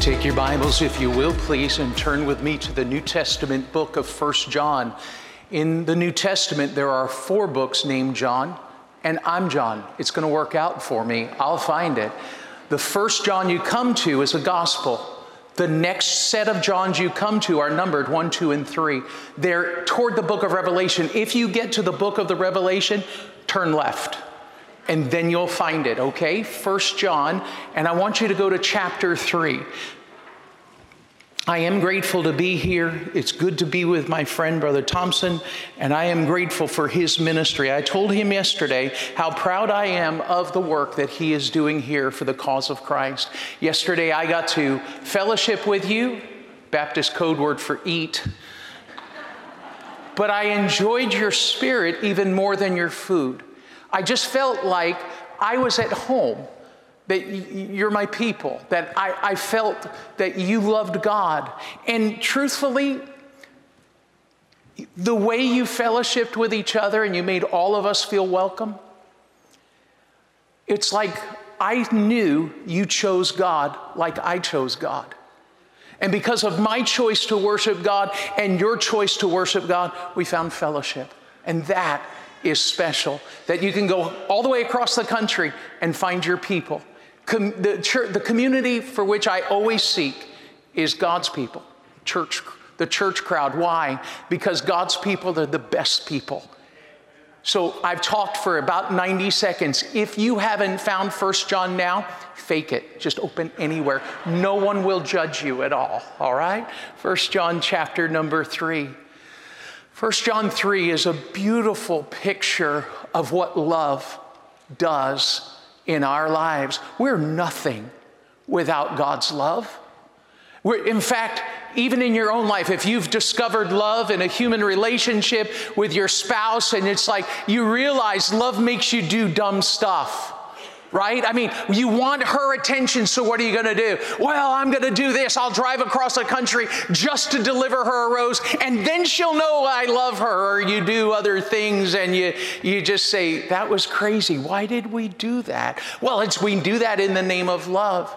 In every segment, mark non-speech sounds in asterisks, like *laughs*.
Take your Bibles, if you will, please, and turn with me to the New Testament book of First John. In the New Testament, there are four books named John, and I'm John. It's going to work out for me. I'll find it. The first John you come to is a gospel. The next set of Johns you come to are numbered one, two, and three. They're toward the book of Revelation. If you get to the book of the Revelation, turn left and then you'll find it, okay? First John, and I want you to go to chapter 3. I am grateful to be here. It's good to be with my friend, Brother Thompson, and I am grateful for his ministry. I told him yesterday how proud I am of the work that he is doing here for the cause of Christ. Yesterday, I got to fellowship with you, Baptist code word for eat. But I enjoyed your spirit even more than your food. I just felt like I was at home, that you're my people, that I, I felt that you loved God. And truthfully, the way you fellowshipped with each other and you made all of us feel welcome, it's like I knew you chose God like I chose God. And because of my choice to worship God and your choice to worship God, we found fellowship. And that is special, that you can go all the way across the country and find your people. Com- the, church, the community for which I always seek is God's people, church, the church crowd. Why? Because God's people are the best people. So I've talked for about 90 seconds. If you haven't found First John now, fake it. Just open anywhere. No one will judge you at all, all right? First John chapter number 3. 1 John 3 is a beautiful picture of what love does in our lives. We're nothing without God's love. We're, in fact, even in your own life, if you've discovered love in a human relationship with your spouse, and it's like you realize love makes you do dumb stuff right? I mean, you want her attention, so what are you going to do? Well, I'm going to do this. I'll drive across the country just to deliver her a rose, and then she'll know I love her. Or you do other things and you, you just say, that was crazy. Why did we do that? Well, it's we do that in the name of love.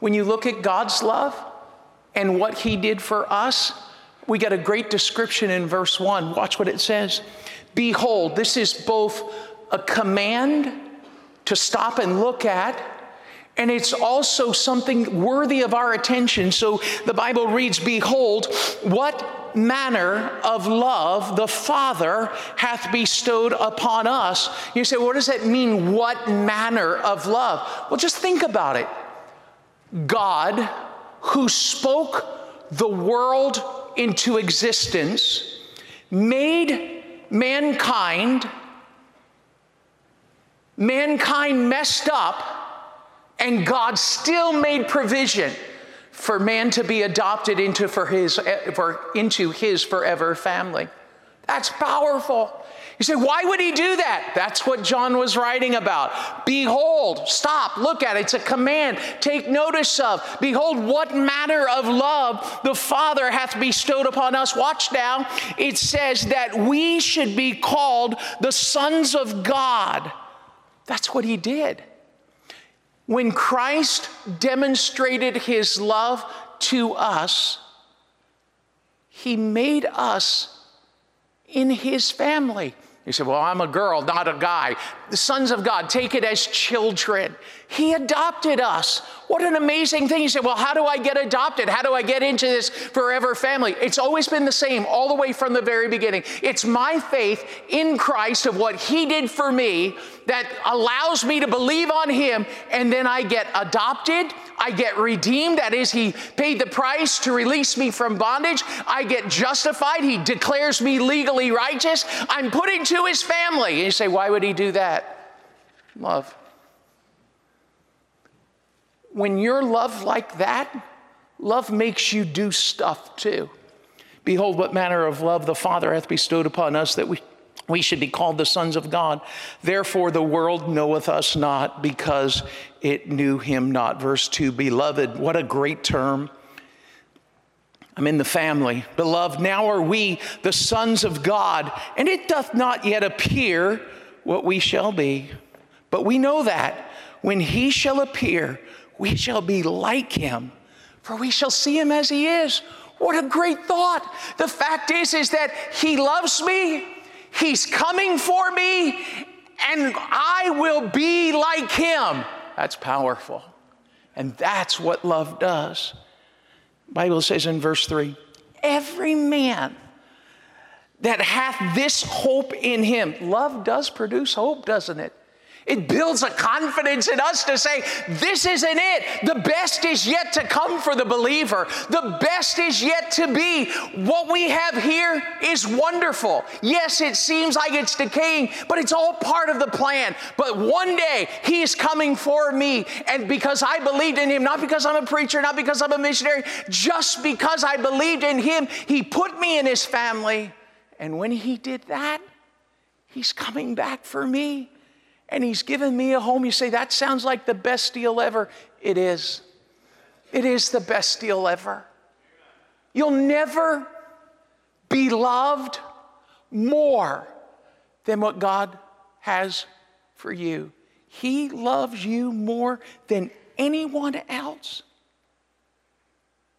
When you look at God's love and what He did for us, we get a great description in verse 1. Watch what it says. Behold, this is both a command to stop and look at. And it's also something worthy of our attention. So the Bible reads Behold, what manner of love the Father hath bestowed upon us. You say, what does that mean? What manner of love? Well, just think about it. God, who spoke the world into existence, made mankind mankind messed up, and God still made provision for man to be adopted into, for his, eh, for, into his forever family. That's powerful. You say, why would he do that? That's what John was writing about. Behold, stop, look at it. It's a command. Take notice of. Behold, what manner of love the Father hath bestowed upon us. Watch now. It says that we should be called the sons of God. That's what he did. When Christ demonstrated his love to us, he made us in his family. You say, Well, I'm a girl, not a guy. The sons of God, take it as children. He adopted us. What an amazing thing. You say, Well, how do I get adopted? How do I get into this forever family? It's always been the same, all the way from the very beginning. It's my faith in Christ of what He did for me that allows me to believe on Him, and then I get adopted. I get redeemed. That is, He paid the price to release me from bondage. I get justified. He declares me legally righteous. I'm put into His family. And you say, Why would He do that? Love. When you're loved like that, love makes you do stuff too. Behold, what manner of love the Father hath bestowed upon us that we, we should be called the sons of God. Therefore, the world knoweth us not because it knew him not. Verse 2 Beloved, what a great term. I'm in the family. Beloved, now are we the sons of God, and it doth not yet appear what we shall be. But we know that when he shall appear, we shall be like him, for we shall see him as he is. What a great thought. The fact is is that he loves me. He's coming for me and I will be like him. That's powerful. And that's what love does. Bible says in verse 3, every man that hath this hope in him. Love does produce hope, doesn't it? It builds a confidence in us to say, This isn't it. The best is yet to come for the believer. The best is yet to be. What we have here is wonderful. Yes, it seems like it's decaying, but it's all part of the plan. But one day, He is coming for me. And because I believed in Him, not because I'm a preacher, not because I'm a missionary, just because I believed in Him, He put me in His family. And when He did that, He's coming back for me and he's given me a home. You say, that sounds like the best deal ever. It is. It is the best deal ever. You'll never be loved more than what God has for you. He loves you more than anyone else.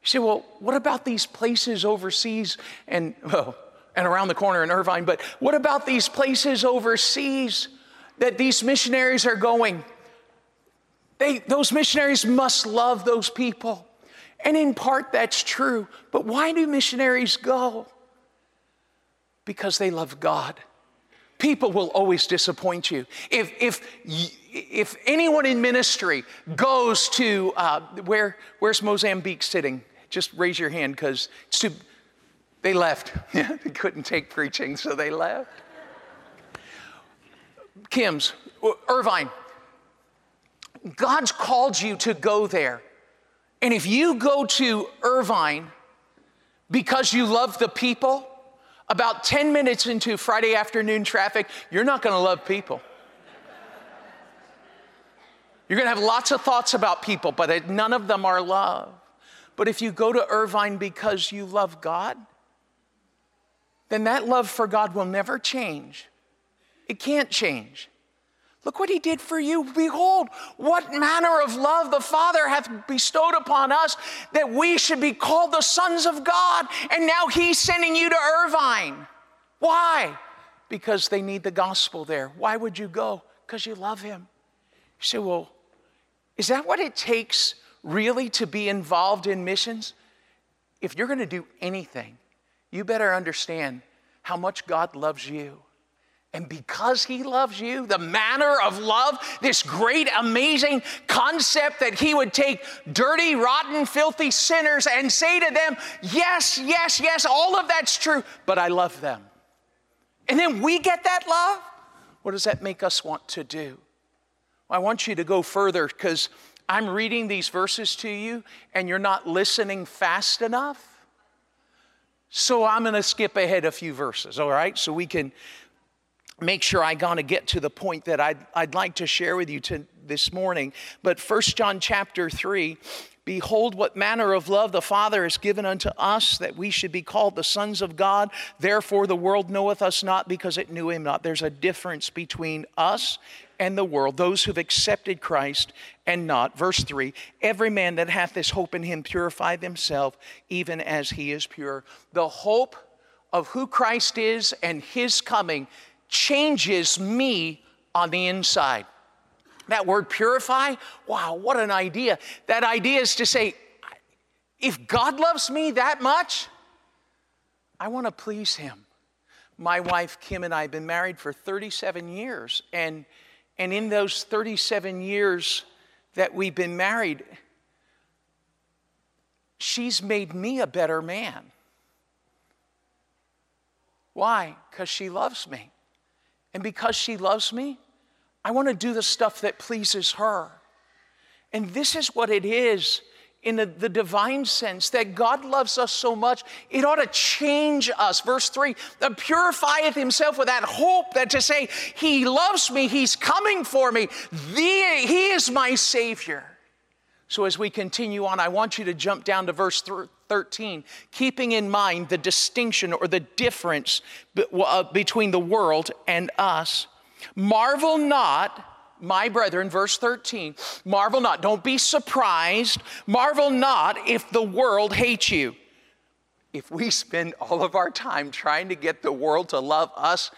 You say, well, what about these places overseas and, well, and around the corner in Irvine, but what about these places overseas that these missionaries are going, they, those missionaries must love those people. And in part, that's true. But why do missionaries go? Because they love God. People will always disappoint you. If, if, if anyone in ministry goes to, uh, where, where's Mozambique sitting? Just raise your hand because they left. *laughs* they couldn't take preaching, so they left. Kim's, Irvine, God's called you to go there. And if you go to Irvine because you love the people, about 10 minutes into Friday afternoon traffic, you're not going to love people. You're going to have lots of thoughts about people, but none of them are love. But if you go to Irvine because you love God, then that love for God will never change. It can't change. Look what he did for you. Behold, what manner of love the Father hath bestowed upon us that we should be called the sons of God. And now he's sending you to Irvine. Why? Because they need the gospel there. Why would you go? Because you love him. You say, well, is that what it takes really to be involved in missions? If you're going to do anything, you better understand how much God loves you and because he loves you, the manner of love, this great, amazing concept that he would take dirty, rotten, filthy sinners and say to them, Yes, yes, yes, all of that's true, but I love them. And then we get that love. What does that make us want to do? Well, I want you to go further because I'm reading these verses to you and you're not listening fast enough. So I'm going to skip ahead a few verses, all right? So we can make sure I to get to the point that I'd, I'd like to share with you to, this morning. But First John chapter 3, Behold, what manner of love the Father has given unto us that we should be called the sons of God. Therefore, the world knoweth us not because it knew him not. There's a difference between us and the world, those who've accepted Christ and not. Verse 3 Every man that hath this hope in him purify himself, even as he is pure. The hope of who Christ is and his coming changes me on the inside. That word purify, wow, what an idea. That idea is to say, if God loves me that much, I want to please Him. My wife Kim and I have been married for 37 years, and, and in those 37 years that we've been married, she's made me a better man. Why? Because she loves me. And because she loves me, I want to do the stuff that pleases her. And this is what it is in the, the, divine sense that God loves us so much, it ought to change us. Verse 3 that purifieth himself with that hope that to say, He loves me, He's coming for me, the, He is my Savior. So as we continue on, I want you to jump down to verse 13, keeping in mind the distinction or the difference uh, between the world and us. Marvel not my brethren, verse 13, marvel not, don't be surprised, marvel not if the world hates you. If we spend all of our time trying to get the world to love us,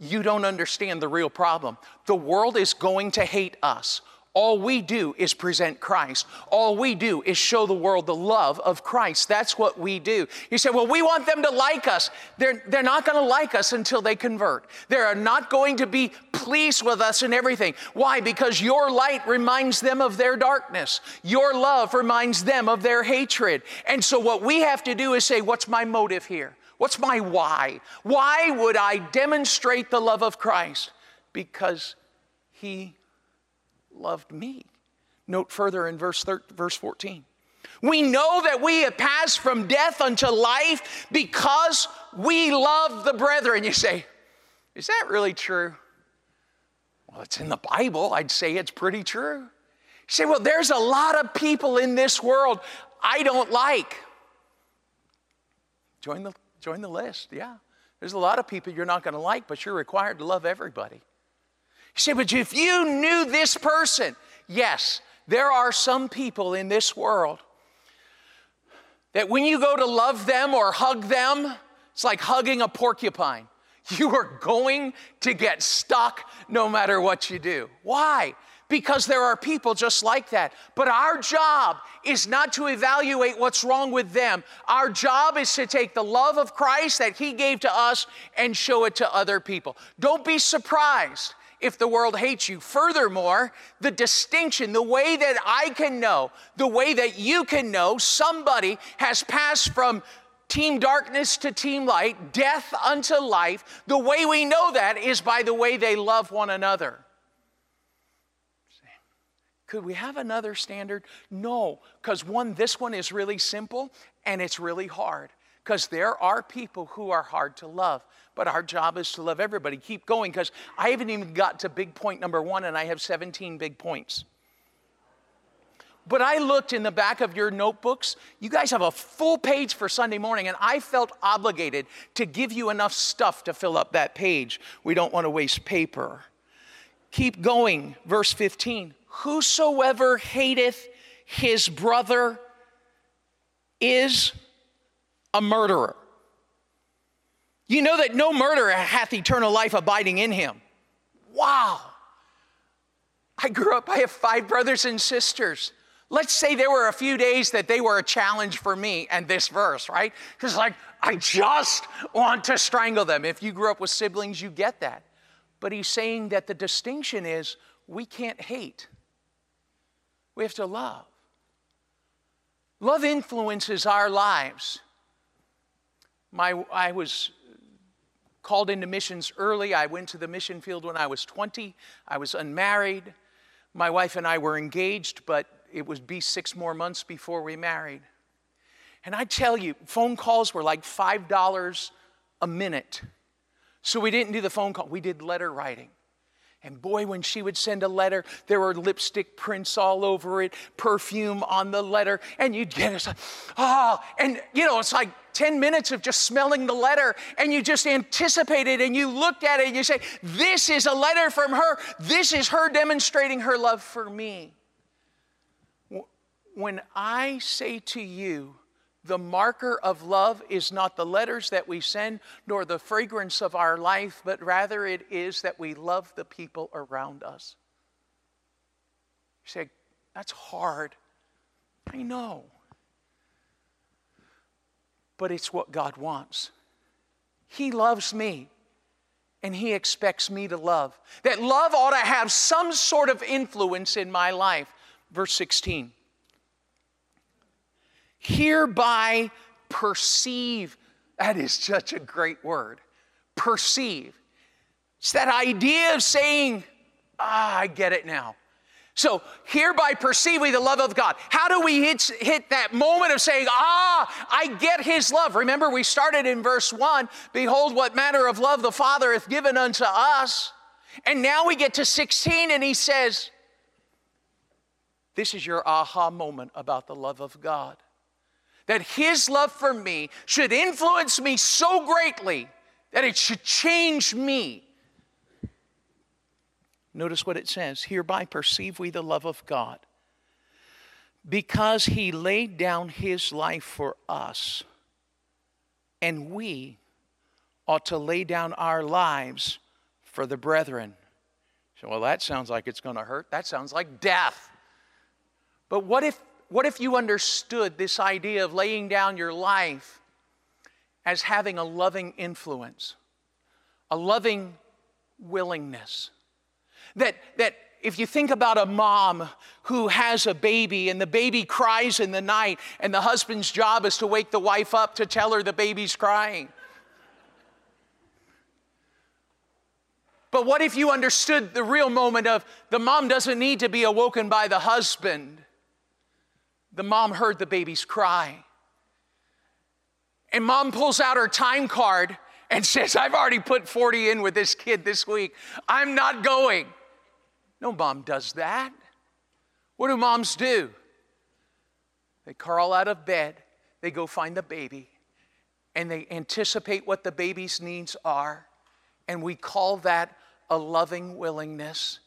you don't understand the real problem. The world is going to hate us. All we do is present Christ. All we do is show the world the love of Christ. That's what we do. You say, well, we want them to like us. They're, they're not going to like us until they convert. They're not going to be pleased with us and everything. Why? Because your light reminds them of their darkness. Your love reminds them of their hatred. And so what we have to do is say, what's my motive here? What's my why? Why would I demonstrate the love of Christ? Because he loved me. Note further in verse, 13, verse 14. We know that we have passed from death unto life because we love the brethren. You say, is that really true? Well, it's in the Bible. I'd say it's pretty true. You say, well, there's a lot of people in this world I don't like. Join the, join the list, yeah. There's a lot of people you're not going to like, but you're required to love everybody. You say, but if you knew this person, yes, there are some people in this world that when you go to love them or hug them, it's like hugging a porcupine. You are going to get stuck no matter what you do. Why? Because there are people just like that. But our job is not to evaluate what's wrong with them. Our job is to take the love of Christ that He gave to us and show it to other people. Don't be surprised if the world hates you. Furthermore, the distinction, the way that I can know, the way that you can know somebody has passed from team darkness to team light, death unto life, the way we know that is by the way they love one another. Could we have another standard? No, because one, this one is really simple and it's really hard because there are people who are hard to love. But our job is to love everybody. Keep going because I haven't even got to big point number one and I have 17 big points. But I looked in the back of your notebooks. You guys have a full page for Sunday morning, and I felt obligated to give you enough stuff to fill up that page. We don't want to waste paper. Keep going, verse 15. Whosoever hateth his brother is a murderer. You know that no murderer hath eternal life abiding in him. Wow. I grew up, I have five brothers and sisters. Let's say there were a few days that they were a challenge for me and this verse, right? Because, like, I just want to strangle them. If you grew up with siblings, you get that. But he's saying that the distinction is we can't hate, we have to love. Love influences our lives. My, I was called into missions early. I went to the mission field when I was 20. I was unmarried. My wife and I were engaged, but it would be six more months before we married. And I tell you, phone calls were like $5 a minute. So we didn't do the phone call, we did letter writing. And boy, when she would send a letter, there were lipstick prints all over it, perfume on the letter, and you'd get it, oh, and you know, it's like 10 minutes of just smelling the letter, and you just anticipated and you looked at it and you say, This is a letter from her. This is her demonstrating her love for me. When I say to you, the marker of love is not the letters that we send, nor the fragrance of our life, but rather it is that we love the people around us. You say, that's hard. I know. But it's what God wants. He loves me, and He expects me to love. That love ought to have some sort of influence in my life. Verse 16 hereby perceive. That is such a great word. Perceive. It's that idea of saying, ah, I get it now. So, hereby perceive we the love of God. How do we hit, hit that moment of saying, Ah, I get his love? Remember, we started in verse 1 Behold, what manner of love the Father hath given unto us. And now we get to 16, and he says, This is your aha moment about the love of God. That his love for me should influence me so greatly that it should change me Notice what it says Hereby perceive we the love of God, because he laid down his life for us, and we ought to lay down our lives for the brethren. So, well, that sounds like it's going to hurt. That sounds like death. But what if, what if you understood this idea of laying down your life as having a loving influence, a loving willingness? That, that if you think about a mom who has a baby and the baby cries in the night, and the husband's job is to wake the wife up to tell her the baby's crying. But what if you understood the real moment of the mom doesn't need to be awoken by the husband? The mom heard the baby's cry. And mom pulls out her time card and *laughs* says, I've already put 40 in with this kid this week. I'm not going. No mom does that. What do moms do? They crawl out of bed, they go find the baby, and they anticipate what the baby's needs are, and we call that a loving willingness.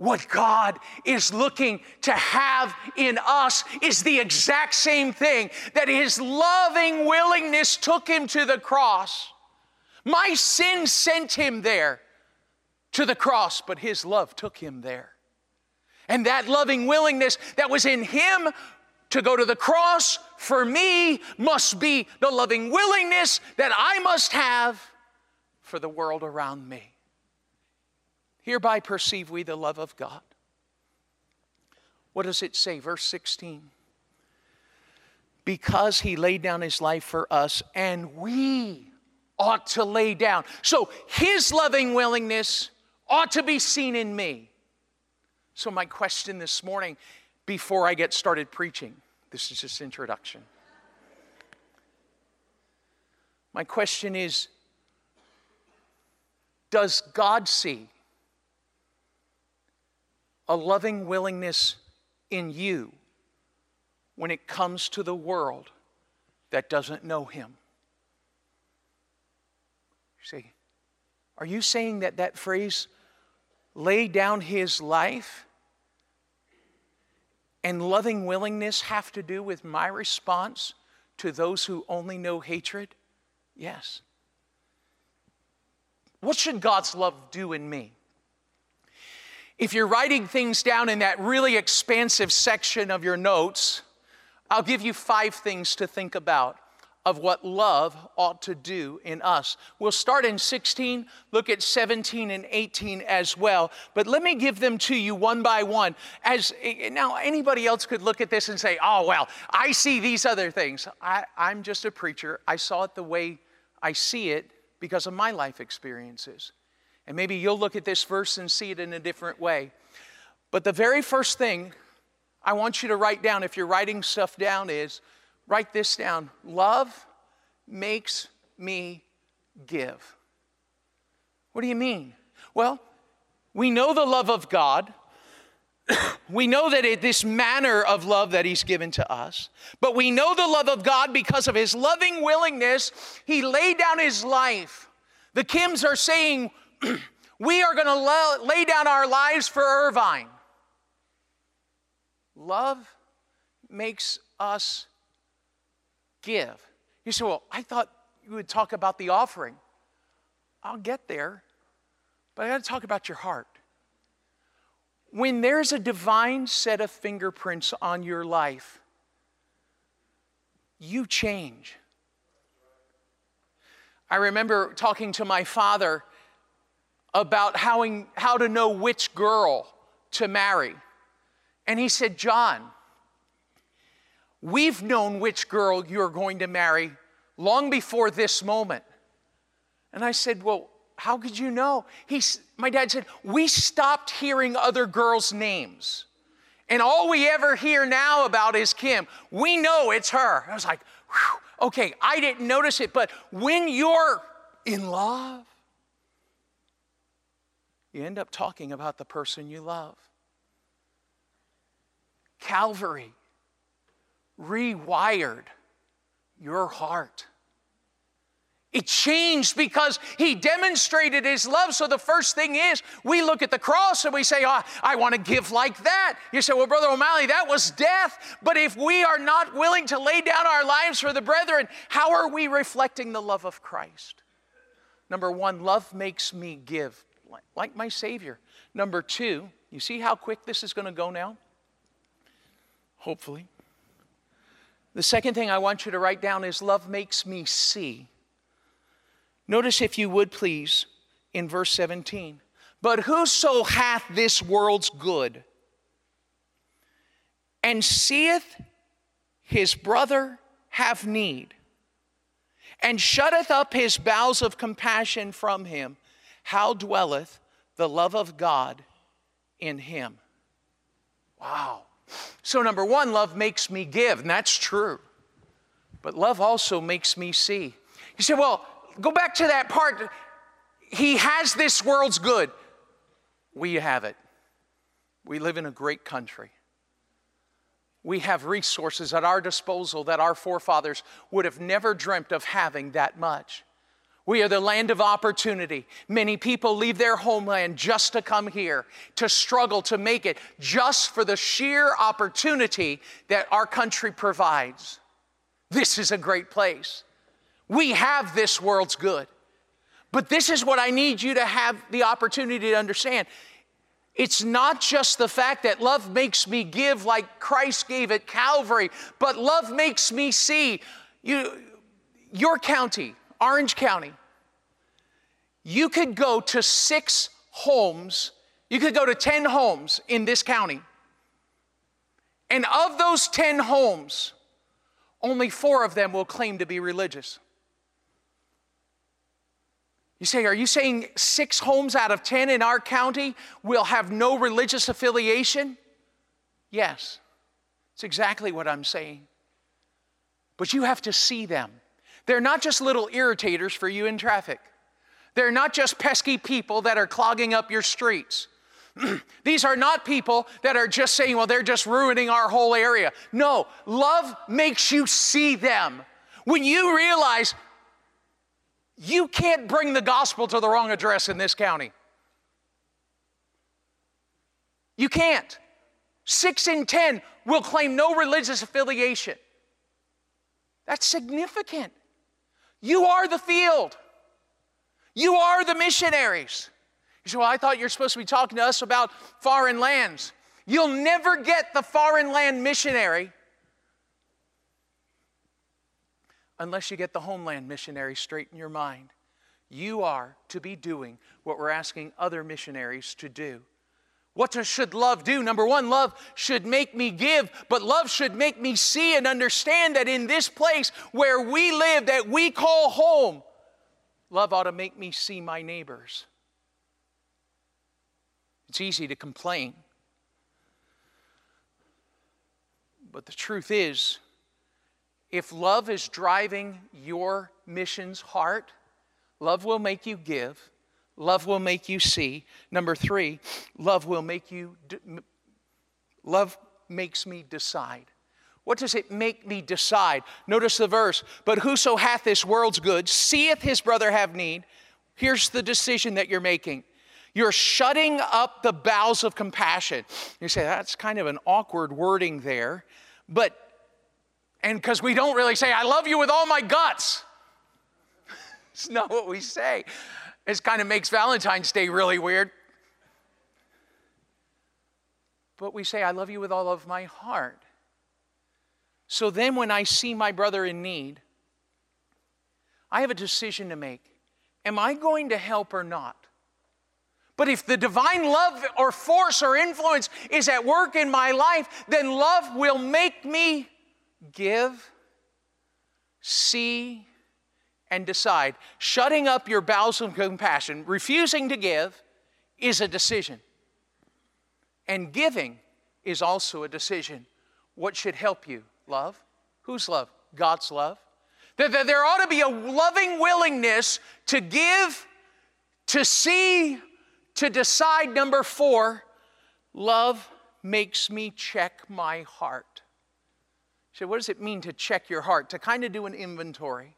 What God is looking to have in us is the exact same thing that His loving willingness took Him to the cross. My sin sent Him there to the cross, but his love took him there. And that loving willingness that was in him to go to the cross for me must be the loving willingness that I must have for the world around me. Hereby perceive we the love of God. What does it say? Verse 16. Because he laid down his life for us, and we ought to lay down. So his loving willingness ought to be seen in me. So, my question this morning, before I get started preaching, this is just introduction. My question is Does God see a loving willingness in you when it comes to the world that doesn't know Him? See, are you saying that that phrase lay down his life and loving willingness have to do with my response to those who only know hatred? Yes. What should God's love do in me? If you're writing things down in that really expansive section of your notes, I'll give you five things to think about of what love ought to do in us. We'll start in 16, look at 17 and 18 as well, but let me give them to you one by one. As now, anybody else could look at this and say, "Oh well, I see these other things." I, I'm just a preacher. I saw it the way I see it because of my life experiences, and maybe you'll look at this verse and see it in a different way. But the very first thing I want you to write down, if you're writing stuff down, is Write this down love makes me give. What do you mean? Well, we know the love of God. *coughs* we know that it, this manner of love that He's given to us, but we know the love of God because of His loving willingness. He laid down His life. The Kims are saying, *clears throat* We are going to lay down our lives for Irvine. Love makes us give. You say, Well, I thought you would talk about the offering. I'll get there, but I got to talk about your heart. When there's a divine set of fingerprints on your life, you change. I remember talking to my father about how, how to know which girl to marry. And he said, John, We've known which girl you're going to marry long before this moment. And I said, Well, how could you know? He, my dad said, We stopped hearing other girls' names. And all we ever hear now about is Kim. We know it's her. I was like, okay, I didn't notice it, but when you're in love, you end up talking about the person you love. Calvary rewired your heart. It changed because he demonstrated his love. So the first thing is, we look at the cross and we say, oh, I want to give like that. You say, Well, Brother O'Malley, that was death. But if we are not willing to lay down our lives for the brethren, how are we reflecting the love of Christ? Number one, love makes me give, like my Savior. Number two, you see how quick this is going to go now? Hopefully. The second thing I want you to write down is love makes me see. Notice, if you would please, in verse 17. But whoso hath this world's good and seeth his brother have need, and shutteth up his bowels of compassion from him, how dwelleth the love of God in him? Wow. So, number one, love makes me give, and that's true. But love also makes me see. You say, well, go back to that part. He has this world's good. We have it. We live in a great country. We have resources at our disposal that our forefathers would have never dreamt of having that much. We are the land of opportunity. Many people leave their homeland just to come here, to struggle to make it, just for the sheer opportunity that our country provides. This is a great place. We have this world's good. But this is what I need you to have the opportunity to understand. It's not just the fact that love makes me give like Christ gave at Calvary, but love makes me see. You, your county, Orange County, you could go to six homes, you could go to 10 homes in this county. And of those 10 homes, only four of them will claim to be religious. You say, are you saying six homes out of 10 in our county will have no religious affiliation? Yes, it's exactly what I'm saying. But you have to see them. They're not just little irritators for you in traffic, they're not just pesky people that are clogging up your streets. *clears throat* These are not people that are just saying, well, they're just ruining our whole area. No, love makes you see them. When you realize you can't bring the gospel to the wrong address in this county. You can't. Six in 10 will claim no religious affiliation. That's significant. You are the field, you are the missionaries. You say, Well, I thought you're supposed to be talking to us about foreign lands. You'll never get the foreign land missionary unless you get the homeland missionary straight in your mind. You are to be doing what we're asking other missionaries to do. What should love do? Number one, love should make me give, but love should make me see and understand that in this place where we live, that we call home, love ought to make me see my neighbors. It's easy to complain. But the truth is, if love is driving your mission's heart, love will make you give, love will make you see. Number three, love will make you, love makes me decide. What does it make me decide? Notice the verse, but whoso hath this world's goods seeth his brother have need. Here's the decision that you're making. You're shutting up the bowels of compassion. You say, that's kind of an awkward wording there, but and because we don't really say, I love you with all my guts. *laughs* it's not what we say. It kind of makes Valentine's Day really weird. But we say, I love you with all of my heart. So then, when I see my brother in need, I have a decision to make. Am I going to help or not? But if the divine love or force or influence is at work in my life, then love will make me give, see, and decide. Shutting up your bowels of compassion, refusing to give, is a decision. And giving is also a decision. What should help you? Love? Whose love? God's love. That there ought to be a loving willingness to give, to see, to decide. Number four, love makes me check my heart. So, what does it mean to check your heart? To kind of do an inventory.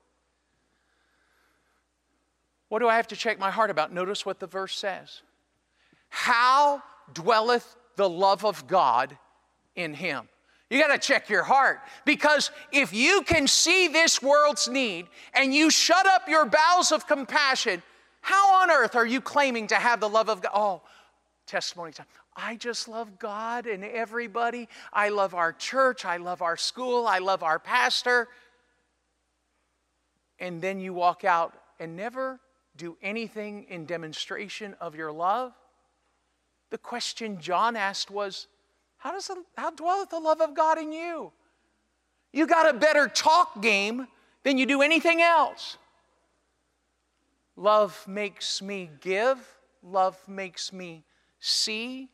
What do I have to check my heart about? Notice what the verse says. How dwelleth the love of God in him? You got to check your heart because if you can see this world's need and you shut up your bowels of compassion, how on earth are you claiming to have the love of God? Oh, testimony time. I just love God and everybody. I love our church. I love our school. I love our pastor. And then you walk out and never do anything in demonstration of your love? The question John asked was, How, does how dwelleth the love of God in you? You got a better talk game than you do anything else. Love makes me give, love makes me see,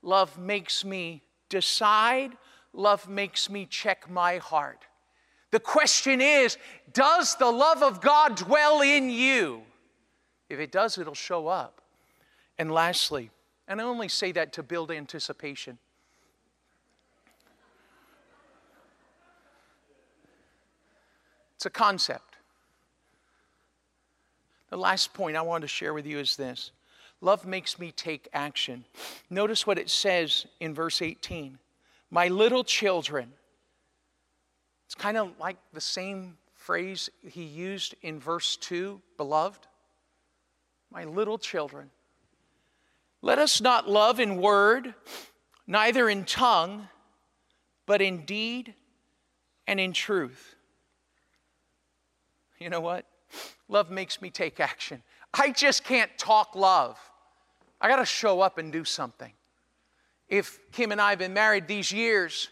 love makes me decide, love makes me check my heart. The question is Does the love of God dwell in you? If it does, it'll show up. And lastly, and I only say that to build anticipation. It's a concept. The last point I want to share with you is this love makes me take action. Notice what it says in verse 18 My little children. It's kind of like the same phrase he used in verse 2 beloved my little children, let us not love in word, neither in tongue, but in deed and in truth. You know what? Love makes me take action. I just can't talk love. I got to show up and do something. If Kim and I have been married these years,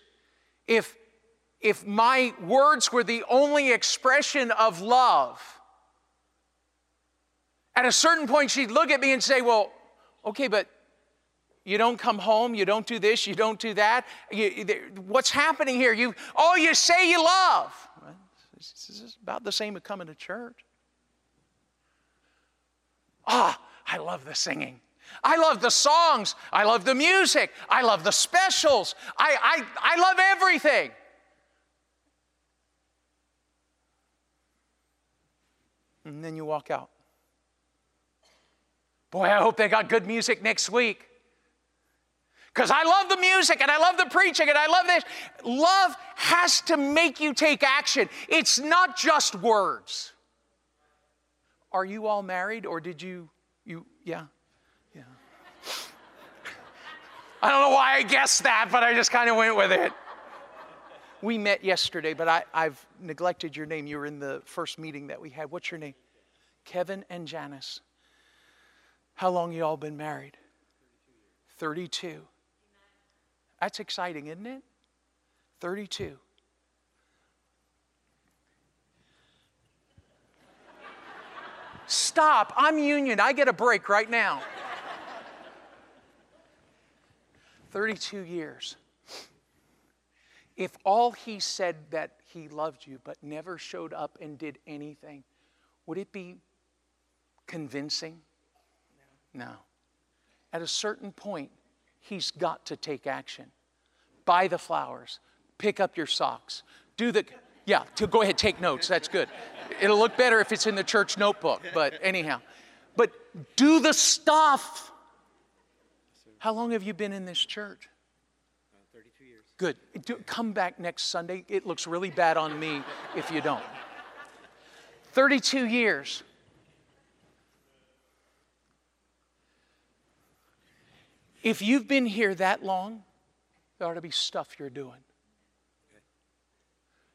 if if my words were the only expression of love, at a certain point, she'd look at me and say, Well, okay, but you don't come home, you don't do this, you don't do that. You, what's happening here? You, oh, you say you love. This is about the same as coming to church. Ah, I love the singing. I love the songs. I love the music. I love the specials. I, I, I love everything. And then you walk out. Boy, I hope they got good music next week. Because I love the music and I love the preaching and I love this. Love has to make you take action, it's not just words. Are you all married or did you, you, yeah, yeah. *laughs* I don't know why I guessed that, but I just kind of went with it. We met yesterday, but I, I've neglected your name. You were in the first meeting that we had. What's your name? Kevin and Janice. How long you all been married? 32. That's exciting, isn't it? 32. Stop. I'm union. I get a break right now. 32 years. If all he said that he loved you but never showed up and did anything, would it be convincing? No. At a certain point, he's got to take action. Buy the flowers, pick up your socks, do the, yeah, to go ahead, take notes. That's good. It'll look better if it's in the church notebook, but anyhow. But do the stuff. How long have you been in this church? Uh, 32 years. Good. Do, come back next Sunday. It looks really bad on me if you don't. 32 years. If you've been here that long, there ought to be stuff you're doing.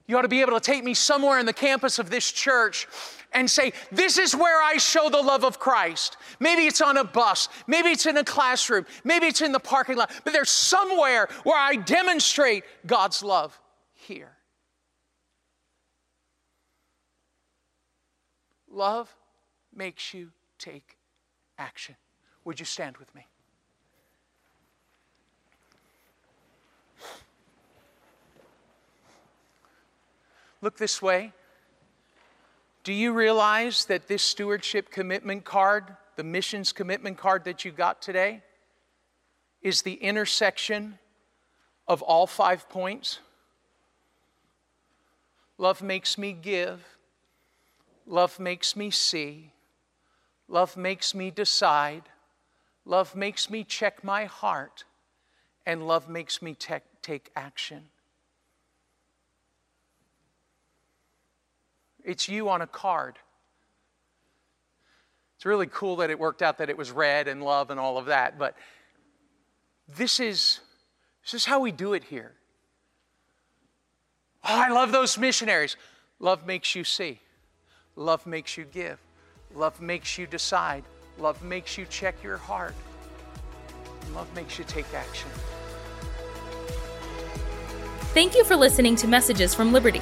You ought to be able to take me somewhere in the campus of this church and say, This is where I show the love of Christ. Maybe it's on a bus, maybe it's in a classroom, maybe it's in the parking lot, but there's somewhere where I demonstrate God's love here. Love makes you take action. Would you stand with me? Look this way. Do you realize that this stewardship commitment card, the missions commitment card that you got today, is the intersection of all five points? Love makes me give. Love makes me see. Love makes me decide. Love makes me check my heart. And love makes me te- take action. It's you on a card. It's really cool that it worked out that it was red and love and all of that, but this is, this is how we do it here. Oh, I love those missionaries. Love makes you see. Love makes you give. Love makes you decide. Love makes you check your heart. Love makes you take action. Thank you for listening to Messages from Liberty.